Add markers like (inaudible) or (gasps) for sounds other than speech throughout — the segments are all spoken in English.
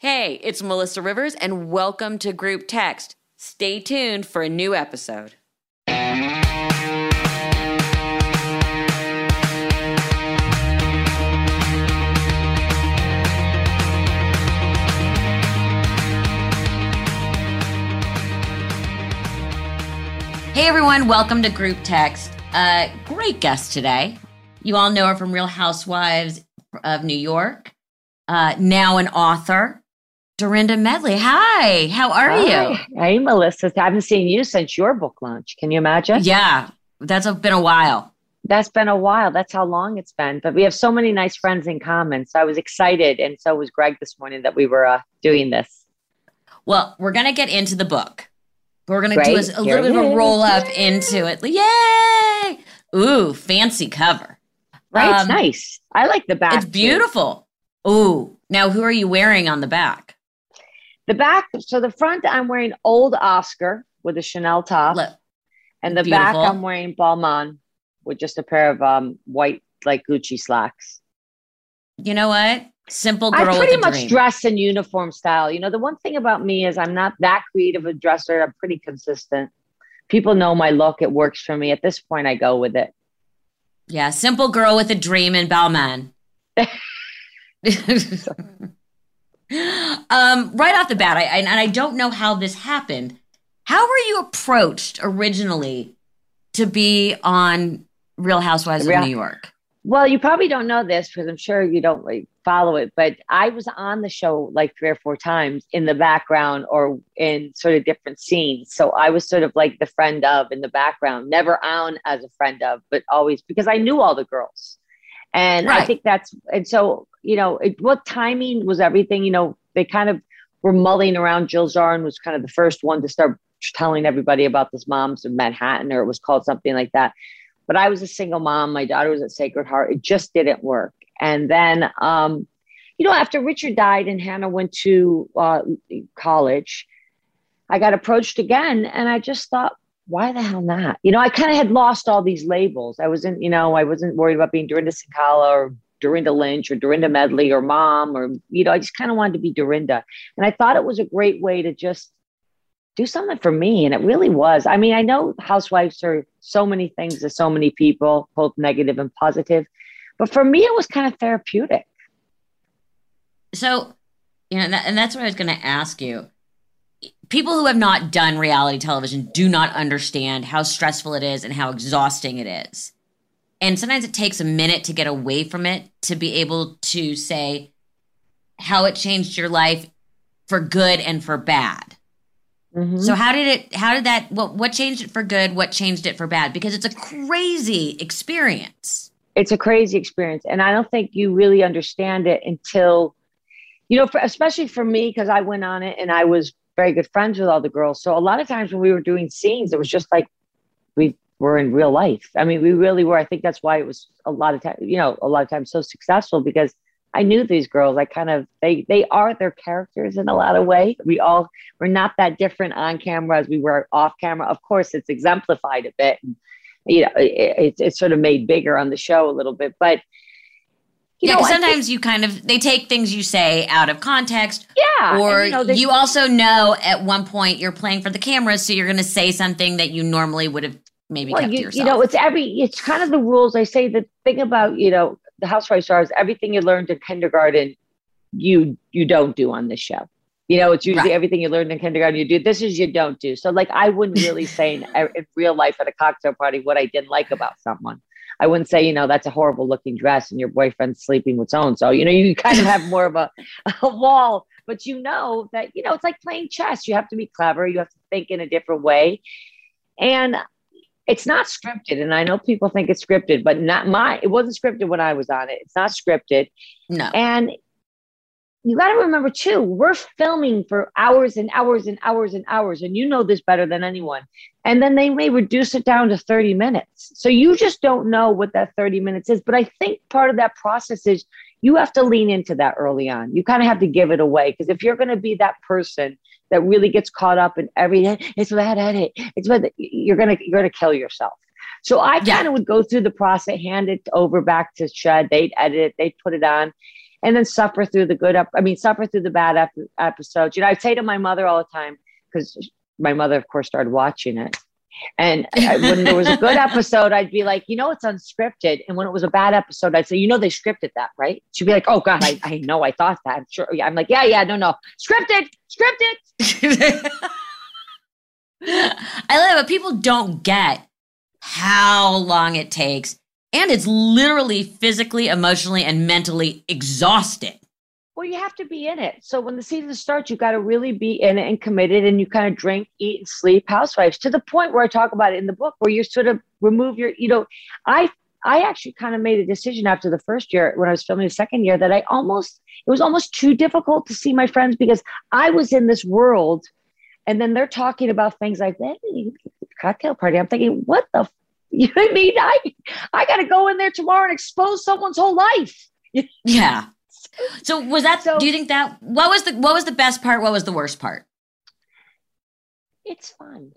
Hey, it's Melissa Rivers, and welcome to Group Text. Stay tuned for a new episode. Hey everyone, welcome to Group Text. Uh, great guest today. You all know her from Real Housewives of New York. Uh, now an author, Dorinda Medley. Hi, how are Hi. you? Hey, Melissa. I haven't seen you since your book launch. Can you imagine? Yeah, that's been a while. That's been a while. That's how long it's been. But we have so many nice friends in common. So I was excited. And so was Greg this morning that we were uh, doing this. Well, we're gonna get into the book. We're gonna do Great. a, a little bit of a roll up into it. Yay! Ooh, fancy cover. Right? it's Um, nice. I like the back. It's too. beautiful. Ooh, now who are you wearing on the back? The back. So the front, I'm wearing old Oscar with a Chanel top. Look, and the beautiful. back, I'm wearing Balmain with just a pair of um, white, like Gucci slacks. you know what? Simple I girl pretty with pretty much dream. dress in uniform style. You know, the one thing about me is I'm not that creative a dresser. I'm pretty consistent. People know my look. It works for me. At this point, I go with it. yeah, simple girl with a dream in Balmain. (laughs) (laughs) um, right off the bat, I, I and I don't know how this happened. How were you approached originally to be on Real Housewives Real- of New York? Well, you probably don't know this because I'm sure you don't like, follow it, but I was on the show like three or four times in the background or in sort of different scenes. So I was sort of like the friend of in the background, never on as a friend of, but always because I knew all the girls. And I think that's, and so, you know, it, what timing was everything, you know, they kind of were mulling around. Jill Zarin was kind of the first one to start telling everybody about this moms of Manhattan, or it was called something like that. But I was a single mom. My daughter was at Sacred Heart. It just didn't work. And then, um, you know, after Richard died and Hannah went to uh, college, I got approached again, and I just thought, why the hell not? You know, I kind of had lost all these labels. I wasn't, you know, I wasn't worried about being Dorinda Cinkala or Dorinda Lynch or Dorinda Medley or mom or, you know, I just kind of wanted to be Dorinda. And I thought it was a great way to just do something for me. And it really was. I mean, I know housewives are so many things to so many people, both negative and positive. But for me, it was kind of therapeutic. So, you know, that, and that's what I was going to ask you. People who have not done reality television do not understand how stressful it is and how exhausting it is. And sometimes it takes a minute to get away from it to be able to say how it changed your life for good and for bad. Mhm. So how did it how did that what what changed it for good, what changed it for bad? Because it's a crazy experience. it's a crazy experience and i don't think you really understand it until you know for, especially for me because i went on it and i was very good friends with all the girls so a lot of times when we were doing scenes it was just like we were in real life. I mean we really were. I think that's why it was a lot of time you know a lot of times so successful because i knew these girls. I kind of they they are their characters in a lot of way. We all we're not that different on camera as we were off camera. Of course it's exemplified a bit and, you know, it, it's it's sort of made bigger on the show a little bit, but you yeah, know, I think- sometimes you kind of they take things you say out of context. Yeah, or you know, you also know at one point you're playing for the camera, so you're going to say something that you normally would have maybe well, you, you know, it's every it's kind of the rules. I say the thing about you know the housewife stars, everything you learned in kindergarten, you you don't do on this show. You know, it's usually Right. everything you learned in kindergarten you do. This is you don't do. So, like, I wouldn't really (laughs) say in, in real life at a cocktail party what I didn't like about someone. I wouldn't say, you know, that's a horrible looking dress and your boyfriend's sleeping with so and so. You know, you kind of have more of a, (laughs) a wall, but you know that, you know, it's like playing chess. You have to be clever, you have to think in a different way. And it's not scripted. And I know people think it's scripted, but not my, it wasn't scripted when I was on it. It's not scripted. no. And you got to remember too, we're filming for hours and hours and hours and hours, and you know this better than anyone. And then they may reduce it down to 30 minutes. So you just don't know what that 30 minutes is. But I think part of that process is you have to lean into that early on. You kind of have to give it away because if you're going to be that person that really gets caught up in everything, it's bad edit, it's bad, you're gonna you're gonna kill yourself. So I kind of would go through the process, hand it over back to Shed. They'd edit it, they'd put it on, and then suffer through the good up. I mean, suffer through the bad ep- episodes. You know, I'd say to my mother all the time because my mother, of course, started watching it. And uh, (laughs) when there was a good episode, I'd be like, you know, it's unscripted. And when it was a bad episode, I'd say, you know, they scripted that, right? She'd be like, oh God, I, I know, I thought that. I'm sure. Yeah, I'm like, yeah, yeah, no, no, scripted, scripted. (laughs) I love it, but people don't get how long it takes. And it's literally physically, emotionally, and mentally exhausting. Well, you have to be in it. So when the season starts, you got to really be in it and committed, and you kind of drink, eat, and sleep housewives to the point where I talk about it in the book, where you sort of remove your, you know, I I actually kind of made a decision after the first year when I was filming the second year that I almost it was almost too difficult to see my friends because I was in this world, and then they're talking about things like that cocktail party. I'm thinking, what the (laughs) You know mean? I I got to go in there tomorrow and expose someone's whole life. (laughs) Yeah. So was that? So, do you think that? What was the What was the best part? What was the worst part? It's fun.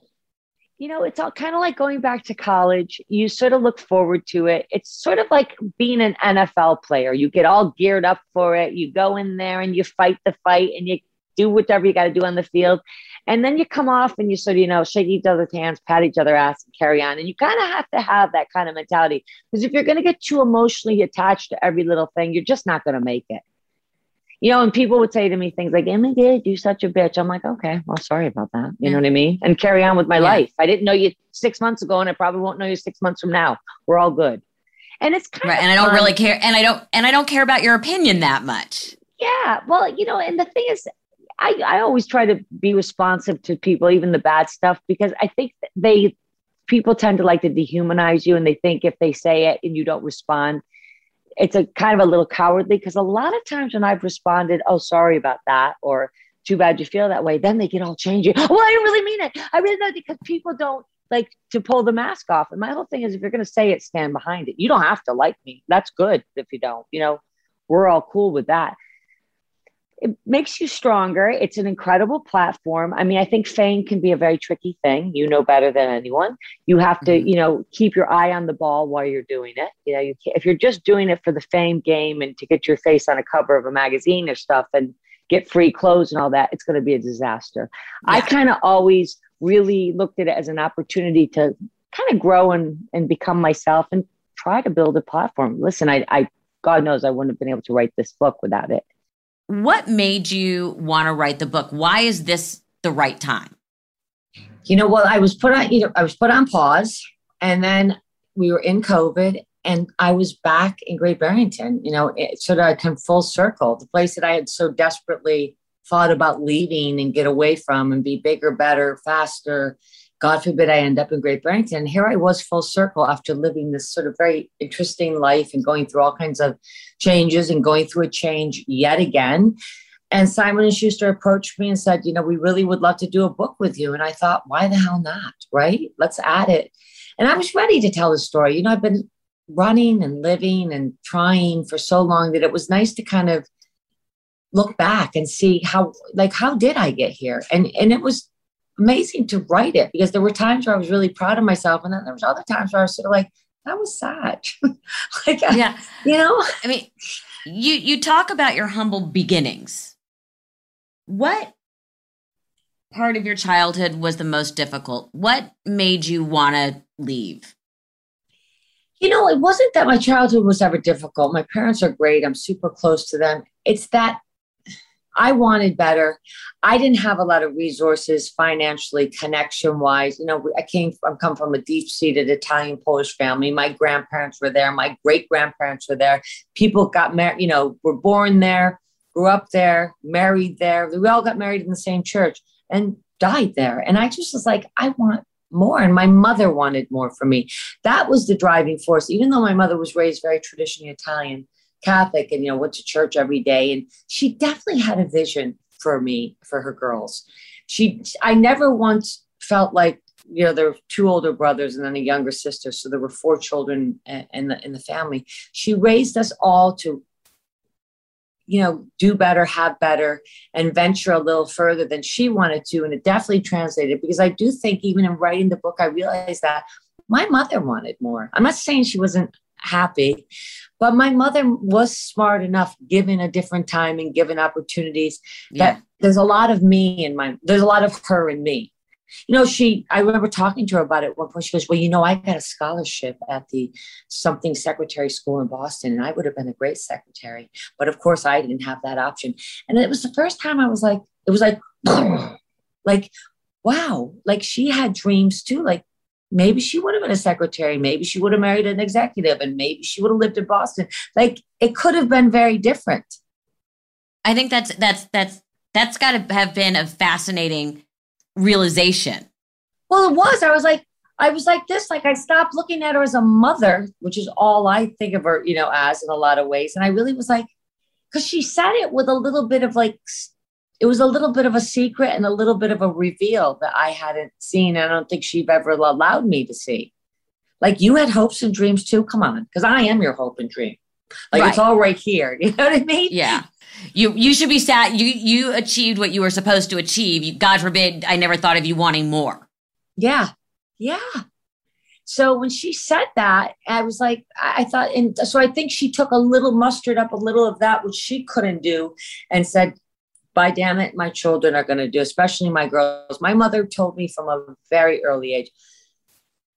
You know, it's all kind of like going back to college. You sort of look forward to it. It's sort of like being an NFL player. You get all geared up for it. You go in there and you fight the fight and you do whatever you got to do on the field. And then you come off and you sort of, you know, shake each other's hands, pat each other ass, and carry on. And you kind of have to have that kind of mentality because if you're going to get too emotionally attached to every little thing, you're just not going to make it. You know, and people would say to me things like, Emmy did you such a bitch. I'm like, okay, well, sorry about that. You yeah. know what I mean? And carry on with my yeah. life. I didn't know you six months ago, and I probably won't know you six months from now. We're all good. And it's kind right. of and I don't really care. And I don't and I don't care about your opinion that much. Yeah. Well, you know, and the thing is, I, I always try to be responsive to people, even the bad stuff, because I think they people tend to like to dehumanize you and they think if they say it and you don't respond, it's a kind of a little cowardly because a lot of times when I've responded, oh, sorry about that, or too bad you feel that way, then they get all changing. Oh, well, I didn't really mean it. I really know because people don't like to pull the mask off. And my whole thing is if you're going to say it, stand behind it. You don't have to like me. That's good if you don't. You know, we're all cool with that it makes you stronger. It's an incredible platform. I mean, I think fame can be a very tricky thing. You know better than anyone. You have to, mm-hmm. you know, keep your eye on the ball while you're doing it. You know, you if you're just doing it for the fame game and to get your face on a cover of a magazine or stuff and get free clothes and all that, it's going to be a disaster. Yeah. I kind of always really looked at it as an opportunity to kind of grow and and become myself and try to build a platform. Listen, I, I God knows I wouldn't have been able to write this book without it. What made you want to write the book? Why is this the right time? You know, well, I was put on either I was put on pause, and then we were in COVID, and I was back in Great Barrington. You know, it sort of come full circle, the place that I had so desperately thought about leaving and get away from and be bigger, better, faster, God forbid I end up in Great Barrington. Here I was full circle after living this sort of very interesting life and going through all kinds of changes and going through a change yet again. And Simon and Schuster approached me and said, you know, we really would love to do a book with you. And I thought, why the hell not? Right? Let's add it. And I was ready to tell the story. You know, I've been running and living and trying for so long that it was nice to kind of look back and see how like how did I get here? And and it was amazing to write it because there were times where I was really proud of myself, and then there was other times where I was sort of like, that was sad. (laughs) like, yeah, you know. I mean, you you talk about your humble beginnings. What part of your childhood was the most difficult? What made you want to leave? You know, it wasn't that my childhood was ever difficult. My parents are great. I'm super close to them. It's that I wanted better. I didn't have a lot of resources financially, connection wise. You know, I came, I come from a deep seated Italian Polish family. My grandparents were there. My great grandparents were there. People got married, you know, were born there, grew up there, married there. We all got married in the same church and died there. And I just was like, I want more. And my mother wanted more for me. That was the driving force. Even though my mother was raised very traditionally Italian, Catholic and, you know, went to church every day. And she definitely had a vision for me, for her girls. She, I never once felt like, you know, there were two older brothers and then a younger sister. So there were four children in the, in the family. She raised us all to you know, do better, have better, and venture a little further than she wanted to. And it definitely translated because I do think, even in writing the book, I realized that my mother wanted more. I'm not saying she wasn't happy, but my mother was smart enough, given a different time and given opportunities, yeah. that there's a lot of me in my, there's a lot of her in me you know, she, I remember talking to her about it one point. She goes, Well, you know, I got a scholarship at the something secretary school in Boston, and I would have been a great secretary. But of course, I didn't have that option. And it was the first time I was like, It was like, (clears throat) like, wow, like she had dreams too. Like, maybe she would have been a secretary. Maybe she would have married an executive, and maybe she would have lived in Boston. Like, it could have been very different. I think that's, that's, that's, that's got to have been a fascinating realization? Well, it was. I was like, I was like this. Like I stopped looking at her as a mother, which is all I think of her, you know, as in a lot of ways. And I really was like, because she said it with a little bit of like, it was a little bit of a secret and a little bit of a reveal that I hadn't seen. I don't think she'd ever allowed me to see. Like you had hopes and dreams too. Come on, because I am your hope and dream. Like right. it's all right here. (laughs) You know what I mean? Yeah you you should be sad. You you achieved what you were supposed to achieve. God forbid, I never thought of you wanting more. Yeah, yeah. So when she said that, I was like, I thought, and so I think she took a little, mustered up a little of that which she couldn't do, and said, "By damn it, my children are going to do, especially my girls." My mother told me from a very early age,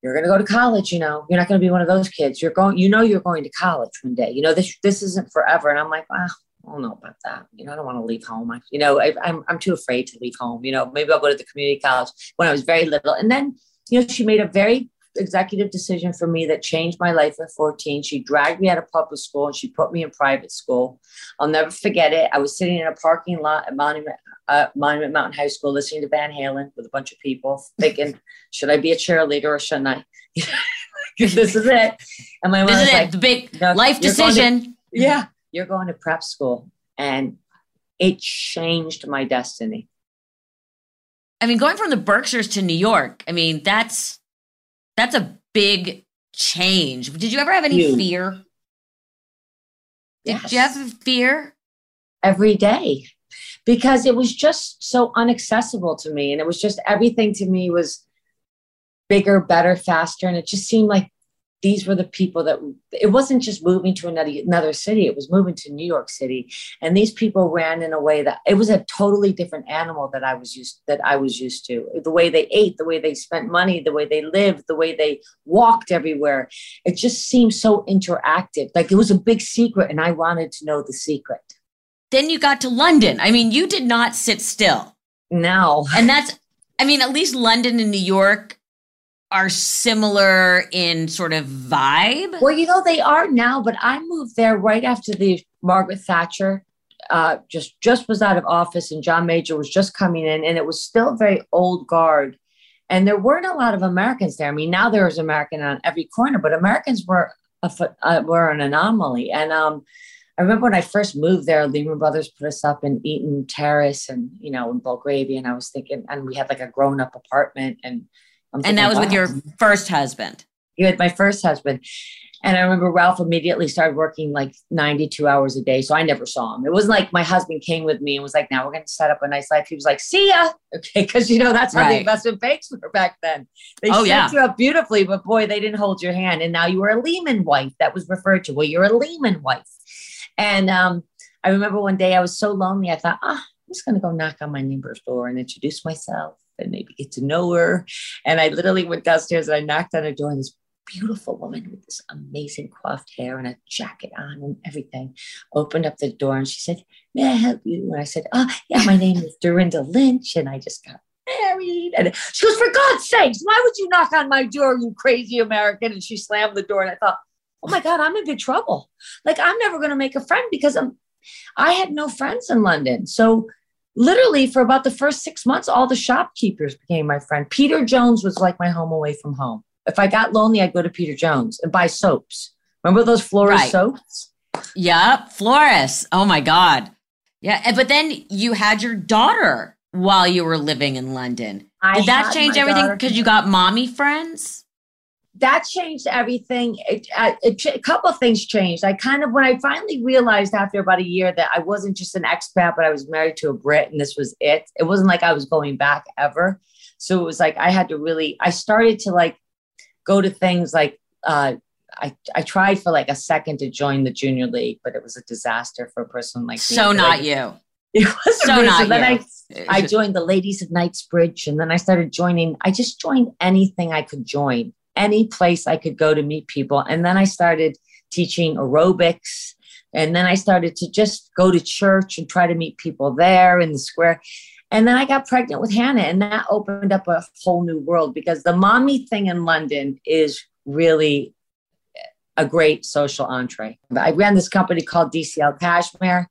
you're going to go to college you know you're not going to be one of those kids you're going you know you're going to college one day you know this this isn't forever and i'm like wow I don't know about that. You know, I don't want to leave home. I, you know, I, I'm, I'm too afraid to leave home. You know, maybe I'll go to the community college when I was very little. And then, you know, she made a very executive decision for me that changed my life at 14. She dragged me out of public school and she put me in private school. I'll never forget it. I was sitting in a parking lot at Monument, uh, Monument Mountain High School listening to Van Halen with a bunch of people thinking, (laughs) should I be a cheerleader or shouldn't I? (laughs) this is it. And my mom was like, the big life decision. To, yeah you're going to prep school. And it changed my destiny. I mean, going from the Berkshires to New York, I mean, that's that's a big change. Did you ever have any you. fear? Did yes. you have fear? Every day. Because it was just so inaccessible to me. And it was just everything to me was bigger, better, faster. And it just seemed like these were the people that it wasn't just moving to another another city it was moving to new york city. And these people ran in a way that it was a totally different animal that i was used that i was used to. The way they ate the way they spent money the way they lived the way they walked everywhere. It just seemed so interactive. Like it was a big secret and i wanted to know the secret. Then you got to london. I mean you did not sit still. No. And that's i mean at least london and new york are similar in sort of vibe? Well, you know, they are now, but I moved there right after the Margaret Thatcher uh, just just was out of office and John Major was just coming in, and it was still very old guard. And there weren't a lot of Americans there. I mean, now there's American on every corner, but Americans were a, uh, were an anomaly. And um, I remember when I first moved there, Lehman Brothers put us up in Eaton Terrace and you know in Belgravia, and I was thinking, and we had like a grown up apartment, and and that was with your first husband. You had my first husband. And I remember Ralph immediately started working like 92 hours a day. So I never saw him. It wasn't like my husband came with me and was like, now we're going to set up a nice life. He was like, see ya. (laughs) Okay. Cause you know, that's how right. the investment banks were back then. They oh, set yeah. you up beautifully, but boy, they didn't hold your hand. And now you were a Lehman wife that was referred to. Well, you're a Lehman wife. And um, I remember one day I was so lonely. I thought, ah, I'm just going to go knock on my neighbor's door and introduce myself and maybe get to know her. And I literally went downstairs and I knocked on her door, and this beautiful woman with this amazing coiffed hair and a jacket on and everything opened up the door and she said, May I help you? And I said, Oh, yeah, my name is Dorinda Lynch, and I just got married. And she goes, For God's sakes, why would you knock on my door, you crazy American? And she slammed the door, and I thought, Oh my God, I'm in big trouble. Like, I'm never going to make a friend because I'm, I had no friends in London. So literally for about the first six months, all the shopkeepers became my friend. Peter Jones was like my home away from home. If I got lonely, I'd go to Peter Jones and buy soaps. Remember those Floris right. soaps? Yep, Floris. Oh my God. Yeah, but then you had your daughter while you were living in London. I Did that change everything because you got mommy friends? That changed everything. It, uh, it, a couple of things changed. I kind of, when I finally realized after about a year that I wasn't just an expat, but I was married to a Brit and this was it. It wasn't like I was going back ever. So it was like I had to really, I started to like go to things like, uh, I, I tried for like a second to join the junior league, but it was a disaster for a person like so me. not like, you. (laughs) It was so amazing. not then you. I, I joined the Ladies of Knightsbridge, and then I started joining. I just joined anything I could join, any place I could go to meet people, and then I started teaching aerobics, and then I started to just go to church and try to meet people there in the square. And then I got pregnant with Hannah, and that opened up a whole new world because the mommy thing in London is really a great social entree. I ran this company called DCL Cashmere,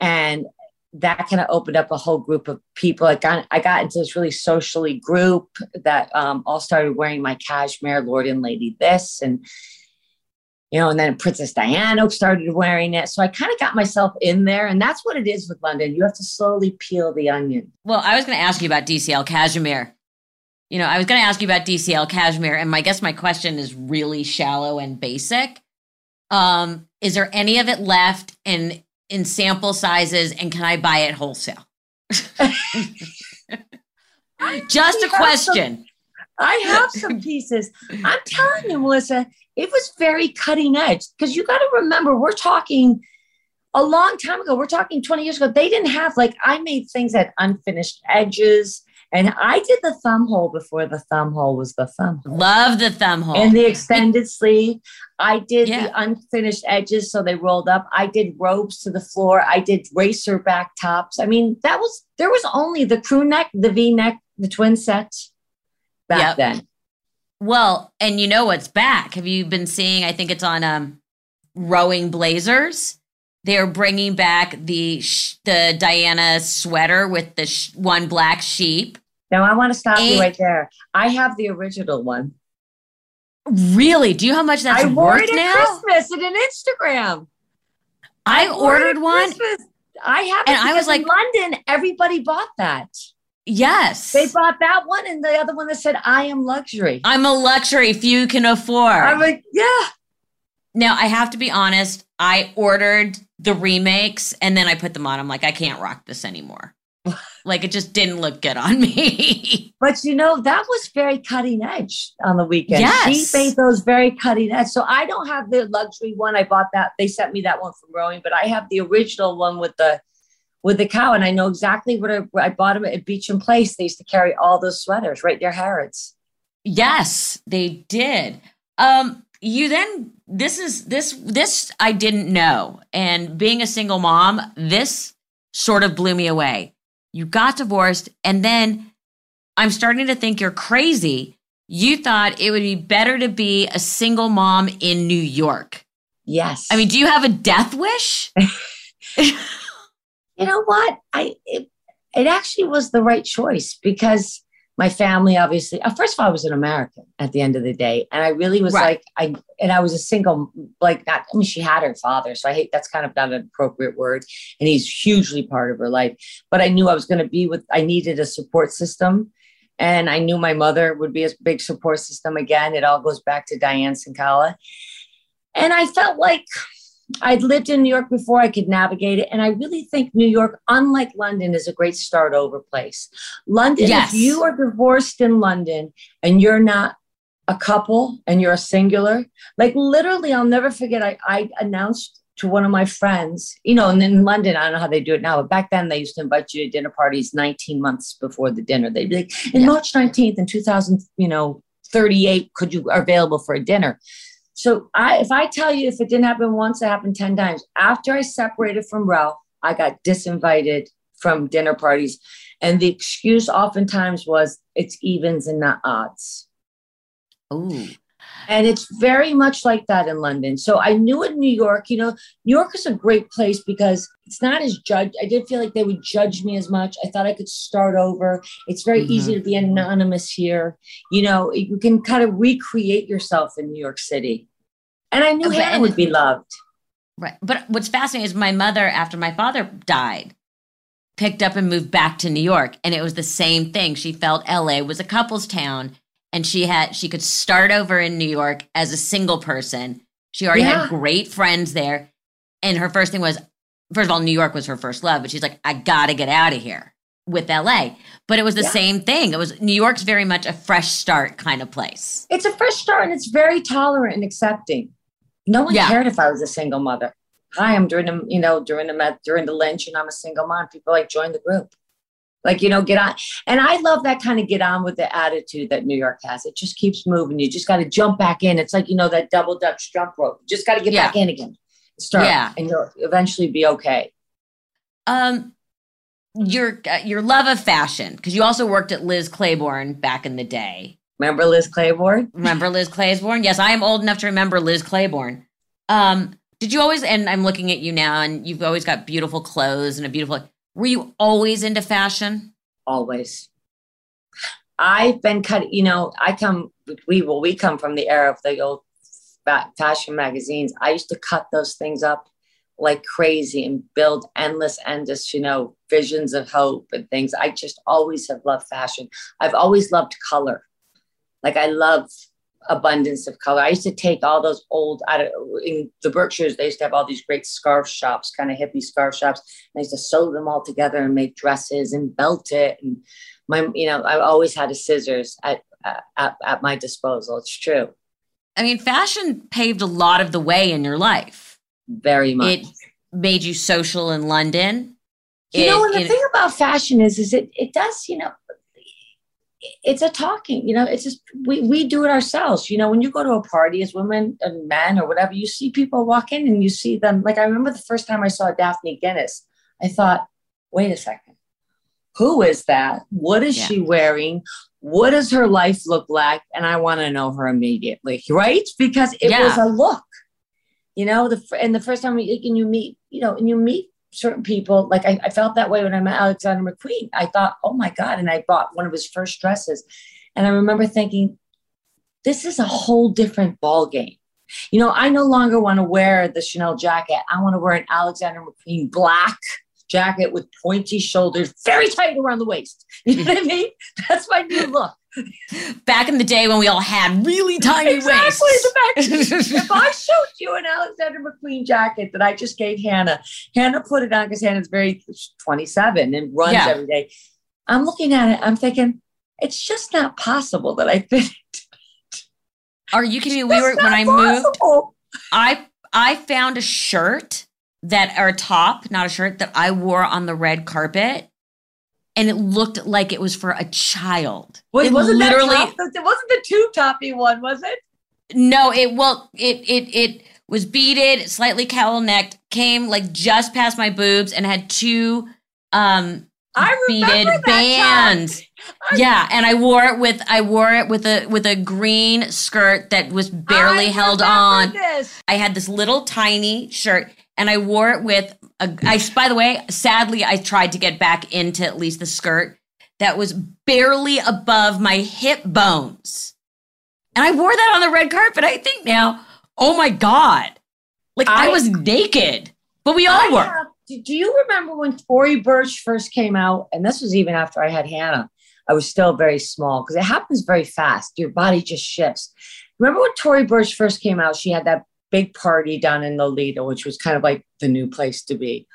and that kind of opened up a whole group of people. I got I got into this really socially group that um, all started wearing my cashmere, Lord and Lady this, and you know, and then Princess Diana started wearing it. So I kind of got myself in there, and that's what it is with London. You have to slowly peel the onion. Well, I was going to ask you about DCL Cashmere you know, I was going to ask you about DCL Cashmere, and I guess my question is really shallow and basic. Um, is there any of it left in in sample sizes, and can I buy it wholesale? (laughs) Just a question. Some, I have some pieces. I'm telling you, Melissa, it was very cutting edge because you got to remember we're talking a long time ago. We're talking 20 years ago. They didn't have like I made things that unfinished edges and I did the thumb hole before the thumb hole was the thumb hole. Love the thumb hole. And the extended sleeve. I did yeah. the unfinished edges so they rolled up. I did robes to the floor. I did racer back tops. I mean, that was there was only the crew neck, the V neck, the twin sets back yep. then. Well, and you know what's back? Have you been seeing? I think it's on um, Rowing Blazers they're bringing back the sh- the Diana sweater with the sh- one black sheep. Now I want to stop and, you right there. I have the original one. Really? Do you know how much that's I wore it at Christmas and an Instagram. I, I ordered one. Christmas. I have and I was like, London. Everybody bought that. Yes, they bought that one, and the other one that said, "I am luxury." I'm a luxury if you can afford. I'm like, yeah. Now I have to be honest. I ordered the remakes and then I put them on. I'm like, I can't rock this anymore. Like it just didn't look good on (laughs) me. but you know, that was very cutting edge on the weekend. Yes. She made those very cutting edge. So I don't have the luxury one. I bought that. They sent me that one from Rowing, but I have the original one with the with the cow, and I know exactly what I, I bought them at Beauchamp Place. They used to carry all those sweaters right there, Harrods. Yes, they did. Um, you then this is this this I didn't know. And being a single mom, this sort of blew me away. You got divorced and then I'm starting to think you're crazy. You thought it would be better to be a single mom in New York. Yes. I mean, do you have a death wish? (laughs) (laughs) you know what? I it, it actually was the right choice because my family obviously uh, first of all i was an american at the end of the day and i really was right. like i and i was a single like not i mean she had her father so i hate that's kind of not an appropriate word and he's hugely part of her life but i knew i was going to be with i needed a support system and i knew my mother would be a big support system again it all goes back to diane Cinkala and i felt like I'd lived in New York before I could navigate it. And I really think New York, unlike London, is a great start over place. London, yes. if you are divorced in London and you're not a couple and you're a singular, like literally, I'll never forget, I, I announced to one of my friends, you know, and in London, I don't know how they do it now, but back then they used to invite you to dinner parties 19 months before the dinner. They'd be like, in yeah. March 19th in 2000, you know, 38, could you are available for a dinner? So I, if I tell you, if it didn't happen once, it happened 10 times. After I separated from Ralph, I got disinvited from dinner parties. And the excuse oftentimes was it's evens and not odds. Ooh. And it's very much like that in London. So I knew in New York, you know, New York is a great place because it's not as judged. I did feel like they would judge me as much. I thought I could start over. It's very mm-hmm. easy to be anonymous here. You know, you can kind of recreate yourself in New York City. And I knew Hannah would be loved. Right. But what's fascinating is my mother, after my father died, picked up and moved back to New York. And it was the same thing. She felt LA was a couple's town and she had she could start over in New York as a single person. She already Yeah. had great friends there. And her first thing was first of all, New York was her first love, but she's like, I gotta get out of here with LA. But it was the Yeah. same thing. It was New York's very much a fresh start kind of place. It's a fresh start and it's very tolerant and accepting. No one Yeah. cared if I was a single mother. Hi, I'm during the, you know, during the Dorinda Lynch and I'm a single mom. People like join the group. Like, you know, get on. And I love that kind of get on with the attitude that New York has. It just keeps moving. You just got to jump back in. It's like, you know, that double dutch jump rope. You just got to get Yeah. back in again. Start. Yeah. And you'll eventually be okay. Um, your uh, your love of fashion because you also worked at Liz Claiborne back in the day. Remember Liz Claiborne? Remember Liz Claiborne? Yes, I am old enough to remember Liz Claiborne. Um, did you always? And I'm looking at you now, and you've always got beautiful clothes and a beautiful. Were you always into fashion? always. I've been cut, you know, I come, we well, we come from the era of the old fashion magazines. I used to cut those things up like crazy and build endless, endless, you know, visions of hope and things. I just always have loved fashion. I've always loved color. Like I love abundance of color. I used to take all those old, I don't, in the Berkshires, they used to have all these great scarf shops, kind of hippie scarf shops. And I used to sew them all together and make dresses and belt it. And my, you know, I always had a scissors at, at, at my disposal. It's true. I mean, fashion paved a lot of the way in your life. Very much. It made you social in London. you It- know, and the it- thing about fashion is, is it, it does, you know, it's a talking, you know, it's just, we, we do it ourselves. You know, when you go to a party as women and men or whatever, you see people walk in and you see them. Like, I remember the first time I saw Daphne Guinness, I thought, wait a second, who is that? What is Yeah. she wearing? What does her life look like? And I want to know her immediately, right? Because it Yeah. was a look, you know, the, and the first time you, and you meet, you know, and you meet certain people, like I, I felt that way when I met Alexander McQueen. I thought, oh my God. And I bought one of his first dresses. And I remember thinking, this is a whole different ball game. You know, I no longer want to wear the Chanel jacket. I want to wear an Alexander McQueen black jacket with pointy shoulders, very tight around the waist. You know what I mean? That's my new look. Back in the day when we all had really tiny Exactly. waists. The fact- (laughs) if I showed you an Alexander McQueen jacket that I just gave Hannah, Hannah put it on because Hannah's very 27 and runs Yeah. every day. I'm looking at it, I'm thinking, it's just not possible that I fit. Are you kidding me? We were when I moved. I I found a shirt that or a top, not a shirt that I wore on the red carpet, and it looked like it was for a child. Wait, it wasn't literally that top? It wasn't the tube toppy one, was it? no. It well, it it it was beaded, slightly cowl necked, came like just past my boobs, and had two um I beaded bands. Yeah, and I wore it with I wore it with a with a green skirt that was barely I held on. This. I had this little tiny shirt and I wore it with a I by the way, sadly I tried to get back into at least the skirt that was barely above my hip bones. And I wore that on the red carpet. I think now, oh my god. Like I, I- was naked. But we all I were. do, do you remember when Tory Burch first came out? And this was even after I had Hannah. I was still very small because it happens very fast. Your body just shifts. Remember when Tory Burch first came out? She had that big party down in Nolita, which was kind of like the new place to be.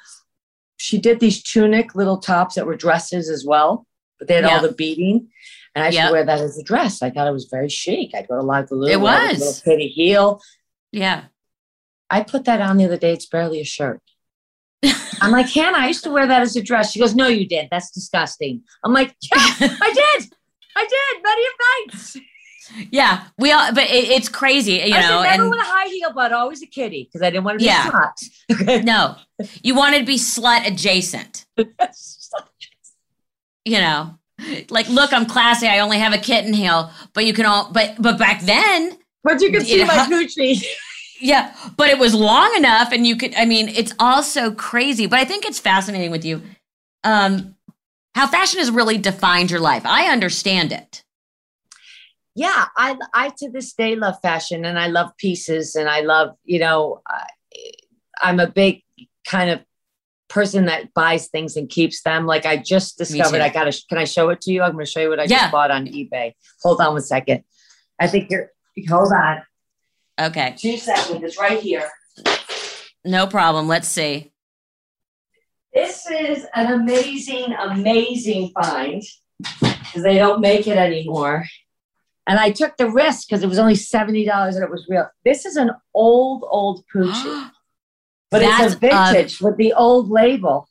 She did these tunic little tops that were dresses as well, but they had Yeah. all the beading. And I used Yeah. to wear that as a dress. I thought it was very chic. I'd go to La Goulue, It wear a little pretty heel. Yeah. I put that on the other day. It's barely a shirt. (laughs) I'm like, Hannah, I used to wear that as a dress. She goes, No, you did. That's disgusting. I'm like, Yeah, (laughs) I did. I did. Many of nights. Yeah. We all but it, it's crazy, you I know, never and with a high heel, but always a kitty because I didn't want to be Yeah. (laughs) Okay. no. You wanted to be slut adjacent. (laughs) you know like look i'm classy i only have a kitten heel but you can all but but back then but you can see my Gucci. (laughs) yeah but it was long enough and you could i mean it's all so crazy but i think it's fascinating with you um how fashion has really defined your life i understand it yeah, I I to this day love fashion and I love pieces and I love you know I, I'm a big kind of person that buys things and keeps them. Like I just discovered, I got to, can I show it to you? I'm going to show you what I yeah. just bought on eBay. Hold on one second. I think you're, hold on. Okay. Two seconds. It's right here. No problem. Let's see. This is an amazing, amazing find because they don't make it anymore. And I took the risk because it was only $70 and it was real. This is an old, old Pucci. (gasps) but That's it's a vintage a, with the old label.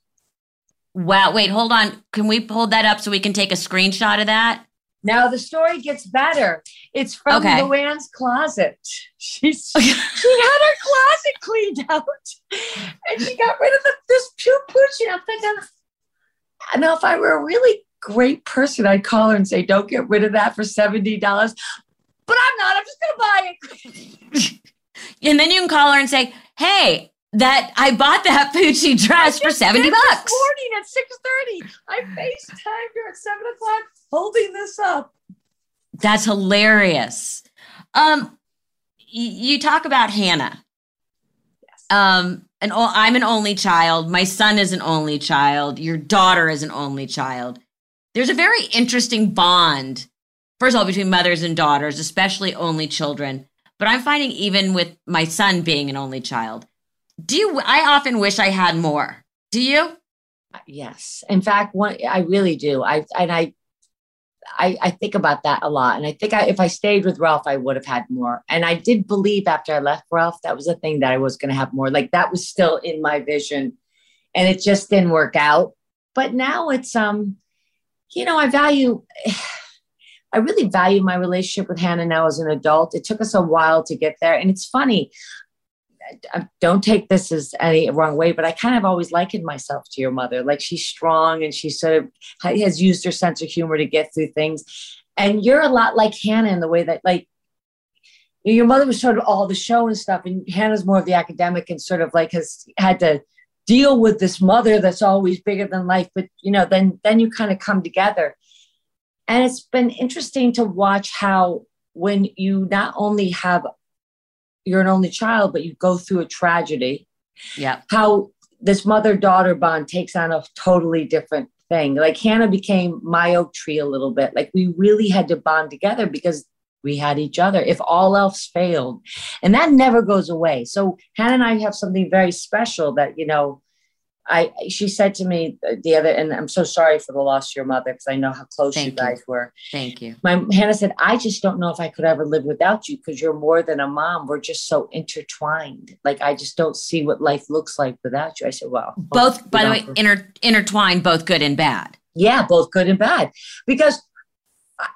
Wow. Wait, hold on. Can we hold that up so we can take a screenshot of that? Now the story gets better. It's from okay. Luann's closet. (laughs) She's (laughs) she had her closet cleaned out, and she got rid of the, this pure Pucci. I'm thinking, now if I were really great person, I'd call her and say, "Don't get rid of that for seventy dollars." But I'm not. I'm just gonna buy it. and then you can call her and say, "Hey, that I bought that (laughs) Pucci dress for 70 bucks. This morning at 6:30. I FaceTimed her at seven o'clock holding this up. That's hilarious. Um you talk about Hannah. Yes. Um and I'm an only child. My son is an only child. Your daughter is an only child. There's a very interesting bond, first of all, between mothers and daughters, especially only children. But I'm finding even with my son being an only child, do you i often wish i had more do you yes in fact one i really do i and i I, I think about that a lot. And I think I, if I stayed with Ralph, I would have had more. And I did believe after I left Ralph, that was a thing that I was going to have more. Like that was still in my vision. And it just didn't work out. But now it's, um, you know, I value, (sighs) I really value my relationship with Hannah now as an adult. It took us a while to get there. And it's funny. I don't take this as any wrong way, but I kind of always likened myself to your mother. Like she's strong and she sort of has used her sense of humor to get through things. And you're a lot like Hannah in the way that, like, your mother was sort of all the show and stuff, and Hannah's more of the academic and sort of like has had to deal with this mother that's always bigger than life. But you know, then then you kind of come together, and it's been interesting to watch how when you not only have you're an only child, but you go through a tragedy. Yeah. How this mother daughter bond takes on a totally different thing. Like Hannah became my oak tree a little bit. Like we really had to bond together because we had each other if all else failed. And that never goes away. So Hannah and I have something very special that, you know, I she said to me the other, and I'm so sorry for the loss of your mother because I know how close Thank you guys you. were. Thank you. My Hannah said, I just don't know if I could ever live without you because you're more than a mom. We're just so intertwined. Like I just don't see what life looks like without you. I said, Well, both by the way, inter- intertwined, both good and bad. Yeah, both good and bad. Because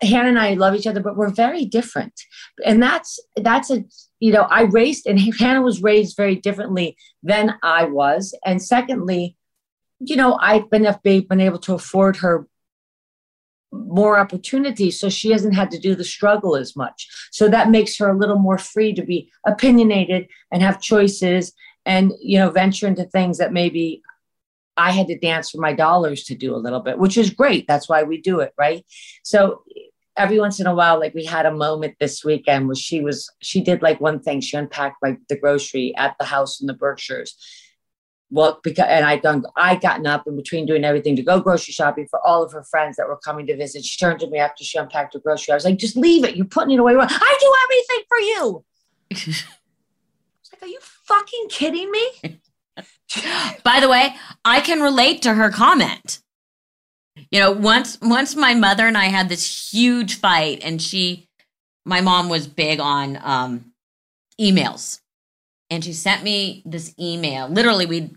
Hannah and I love each other, but we're very different. And that's that's a you know, I raised and Hannah was raised very differently than I was. And secondly, you know, I've been been able to afford her more opportunities so she hasn't had to do the struggle as much so that makes her a little more free to be opinionated and have choices and you know venture into things that maybe i had to dance for my dollars to do a little bit which is great that's why we do it right so every once in a while, like we had a moment this weekend where she was, she did like one thing. She unpacked like the grocery at the house in the Berkshires. Well, because and I done, I gotten up in between doing everything to go grocery shopping for all of her friends that were coming to visit. She turned to me after she unpacked her grocery. I was like, just leave it. You're putting it away. I do everything for you. like, are you fucking kidding me? (laughs) By the way, I can relate to her comment you know once once my mother and i had this huge fight and she my mom was big on um emails. And she sent me this email. Literally we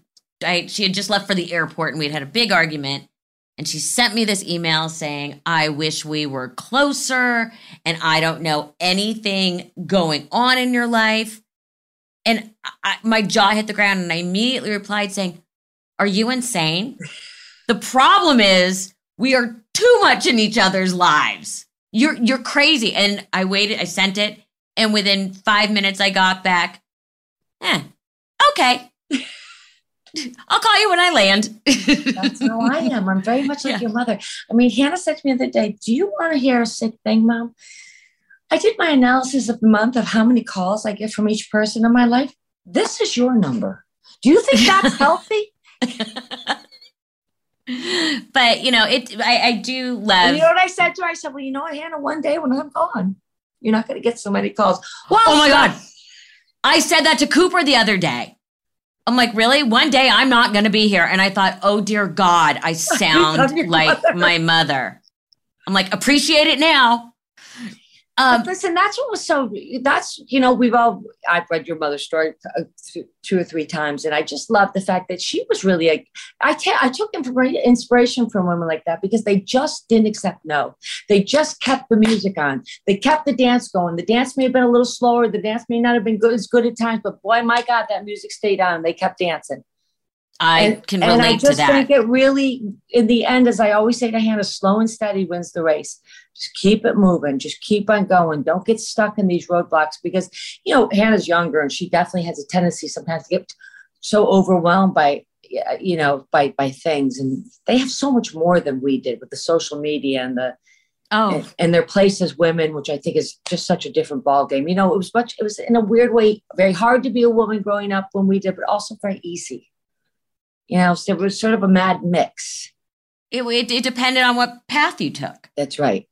I, she had just left for the airport and we'd had a big argument. And she sent me this email saying i wish we were closer and i don't know anything going on in your life. And I, my jaw hit the ground and i immediately replied saying are you insane the problem is we are too much in each other's lives. You're you're crazy. And I waited, I sent it, and within five minutes I got back. Eh, okay. (laughs) I'll call you when I land. That's how I (laughs) am. I'm very much like yeah. your mother. I mean, Hannah said to me the other day, Do you want to hear a sick thing, Mom? I did my analysis of the month of how many calls I get from each person in my life. This is your number. Do you think that's (laughs) healthy? (laughs) but you know, it. I, I do love. And you know what I said to her? I said, "Well, you know what, Hannah? One day when I'm gone, you're not going to get so many calls." Well, oh my god, I said that to Cooper the other day. I'm like, really? One day I'm not going to be here, and I thought, oh dear God, I (laughs) sound like mother. my mother. I'm like, appreciate it now. Um, listen, that's what was so. That's you know, we've all. I've read your mother's story uh, two or three times, and I just love the fact that she was really a. I I took inspiration from women like that because they just didn't accept no. They just kept the music on. They kept the dance going. The dance may have been a little slower. The dance may not have been good as good at times, but boy, my God, that music stayed on. They kept dancing. I and, can relate and I just to that. think it really, in the end, as I always say to Hannah, slow and steady wins the race. Just keep it moving. Just keep on going. Don't get stuck in these roadblocks because, you know, Hannah's younger and she definitely has a tendency sometimes to get so overwhelmed by, you know, by by things. And they have so much more than we did with the social media and the Oh, and, and their place as women, which I think is just such a different ball game. You know, it was much. It was in a weird way very hard to be a woman growing up when we did, but also very easy. You know, so it was sort of a mad mix. It, it, it depended on what path you took. That's right.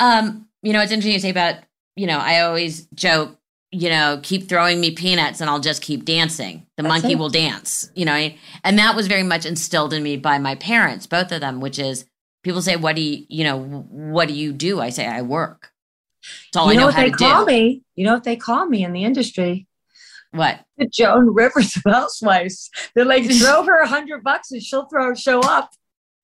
Um, you know, it's interesting to say about, you know, I always joke, you know, keep throwing me peanuts and I'll just keep dancing. The That's monkey it. will dance, you know, and that was very much instilled in me by my parents, both of them, which is people say, what do you, you know, what do you do? I say, I work. It's all you know, know what they call do. me. You know what they call me in the industry? What? The Joan Rivers of Housewives. They're like, (laughs) throw her a hundred bucks and she'll throw show up.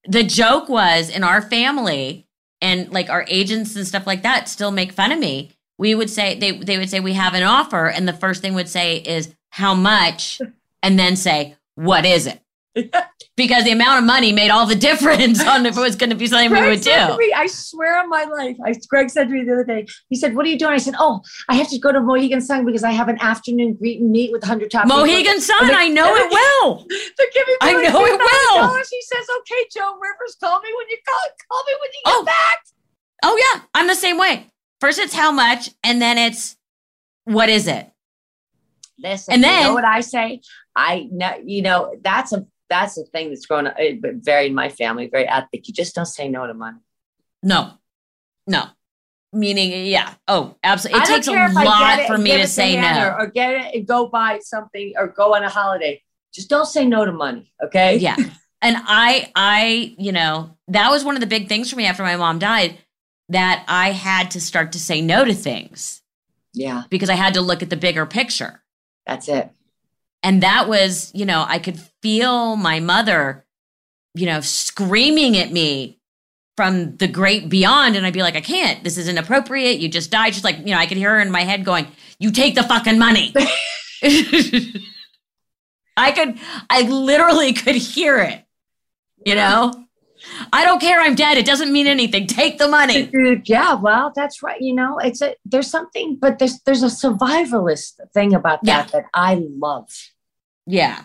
The joke was in our family, and like our agents and stuff like that still make fun of me. We would say they they would say we have an offer, and the first thing would say is how much, and then say what is it. (laughs) because the amount of money made all the difference on if it was going to be something Greg we would do. Me, I swear on my life. I, Greg said to me the other day, he said, What are you doing? I said, Oh, I have to go to Mohegan Sun because I have an afternoon greet and meet with 100 top Mohegan Sun, I know it well. (laughs) They're giving me I like know it well. He says, Okay, Joan Rivers, call me when you call, call me when you get oh. back. Oh, yeah. I'm the same way. First, it's how much, and then it's what is it? Listen, and then, you know what I say? I know, you know, that's a that's the thing that's growing up very in my family, very ethic. You just don't say no to money. No, no. Meaning, yeah. Oh, absolutely. It takes a lot for me to say no. Or get it and go buy something or go on a holiday. Just don't say no to money. Okay. Yeah. and I, I, you know, that was one of the big things for me after my mom died that I had to start to say no to things. Yeah. Because I had to look at the bigger picture. That's it. And that was, you know, I could feel my mother, you know, screaming at me from the great beyond. And I'd be like, I can't. This is inappropriate. You just died. She's like, you know, I could hear her in my head going, You take the fucking money. (laughs) I could, I literally could hear it, you know? I don't care. I'm dead. It doesn't mean anything. Take the money. Yeah, well, that's right. You know, it's a there's something, but there's there's a survivalist thing about that yeah. that I love. Yeah.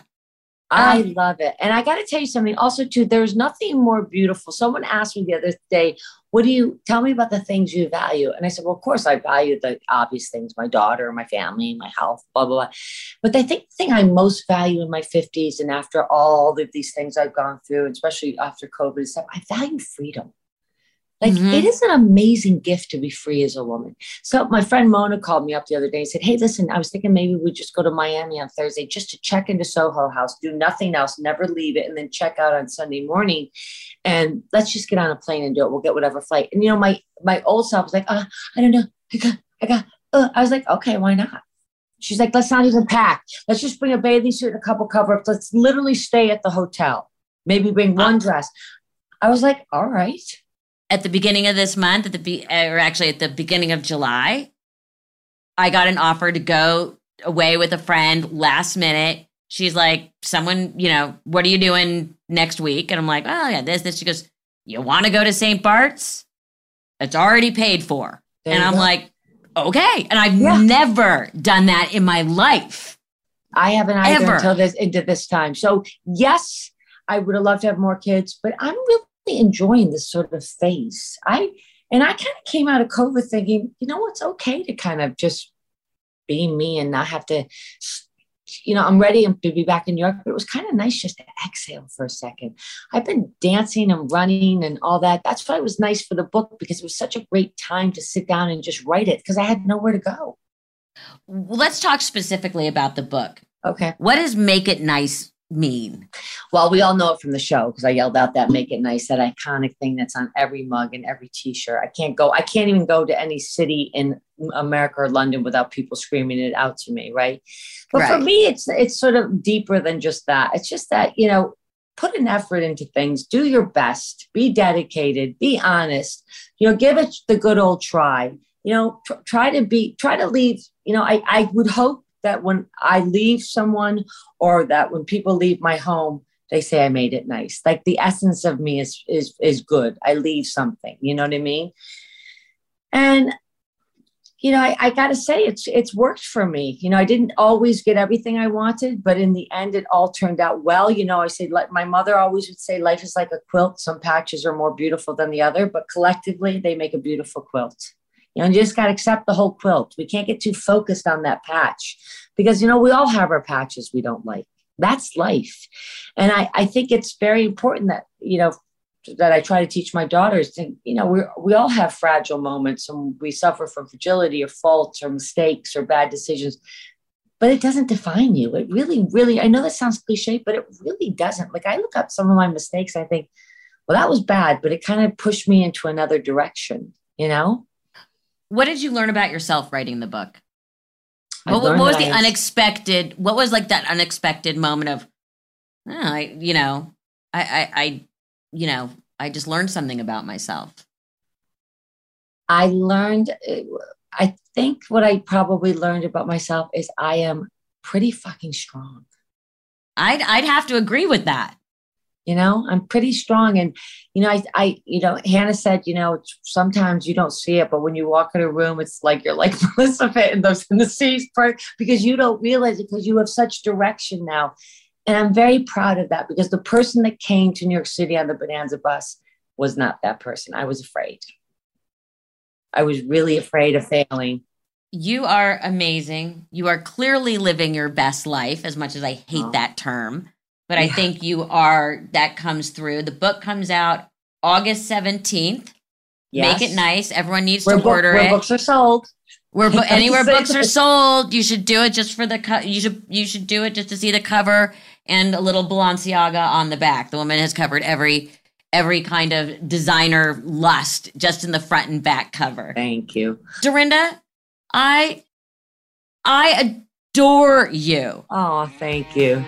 I um, love it. And I got to tell you something also, too. There's nothing more beautiful. Someone asked me the other day, What do you tell me about the things you value? And I said, Well, of course, I value the obvious things my daughter, my family, my health, blah, blah, blah. But I think the thing I most value in my 50s and after all of these things I've gone through, especially after COVID and stuff, I value freedom. Like mm-hmm. it is an amazing gift to be free as a woman. So my friend Mona called me up the other day and said, Hey, listen, I was thinking maybe we just go to Miami on Thursday just to check into Soho House, do nothing else, never leave it, and then check out on Sunday morning. And let's just get on a plane and do it. We'll get whatever flight. And you know, my my old self was like, uh, I don't know. I got, I got, uh. I was like, okay, why not? She's like, let's not even pack. Let's just bring a bathing suit and a couple cover-ups. Let's literally stay at the hotel. Maybe bring one dress. I was like, all right at the beginning of this month, at the be- or actually at the beginning of July, I got an offer to go away with a friend last minute. She's like, someone, you know, what are you doing next week? And I'm like, oh yeah, this, this. She goes, you want to go to St. Bart's? It's already paid for. There and I'm go. like, okay. And I've yeah. never done that in my life. I haven't either Ever. until this into this time. So yes, I would have loved to have more kids, but I'm really enjoying this sort of phase. I and I kind of came out of COVID thinking, you know, it's okay to kind of just be me and not have to you know, I'm ready to be back in New York, but it was kind of nice just to exhale for a second. I've been dancing and running and all that. That's why it was nice for the book because it was such a great time to sit down and just write it because I had nowhere to go. Well, let's talk specifically about the book. Okay. What does make it nice mean? Well, we all know it from the show because I yelled out that make it nice, that iconic thing that's on every mug and every t-shirt. I can't go, I can't even go to any city in America or London without people screaming it out to me, right? But right. for me, it's it's sort of deeper than just that. It's just that, you know, put an effort into things, do your best, be dedicated, be honest, you know, give it the good old try. You know, tr- try to be, try to leave, you know, I, I would hope that when I leave someone or that when people leave my home, they say I made it nice. Like the essence of me is is is good. I leave something. You know what I mean? And you know, I, I got to say it's it's worked for me. You know, I didn't always get everything I wanted, but in the end, it all turned out well. You know, I say like my mother always would say, life is like a quilt. Some patches are more beautiful than the other, but collectively, they make a beautiful quilt. You know, you just got to accept the whole quilt. We can't get too focused on that patch because, you know, we all have our patches we don't like. That's life. And I, I think it's very important that, you know, that I try to teach my daughters to, you know, we we all have fragile moments and we suffer from fragility or faults or mistakes or bad decisions, but it doesn't define you. It really, really, I know that sounds cliche, but it really doesn't. Like I look up some of my mistakes, I think, well, that was bad, but it kind of pushed me into another direction, you know? What did you learn about yourself writing the book? What, what, was the I, unexpected? What was like that unexpected moment of, oh, I, you know, I, I, I, you know, I just learned something about myself. I learned, I think what I probably learned about myself is I am pretty fucking strong. I'd, I'd have to agree with that you know? I'm pretty strong and you know i i you know hannah said you know sometimes you don't see it but when you walk in a room it's like you're like (laughs) melissa fit in those in the seas part because you don't realize it because you have such direction now. And i'm very proud of that because the person that came to new york city on the bonanza bus was not that person. I was afraid. I was really afraid of failing. You are amazing. You are clearly living your best life as much as i hate oh. that term but yeah. I think you are, that comes through. The book comes out August 17th. Yes. Make it nice. Everyone needs where to book, order where it. books are sold. Where bo- (laughs) anywhere books are sold, you should do it just for the co- you should you should do it just to see the cover and a little Balenciaga on the back. The woman has covered every every kind of designer lust just in the front and back cover. Thank you. Dorinda, I I adore you. Oh, thank you.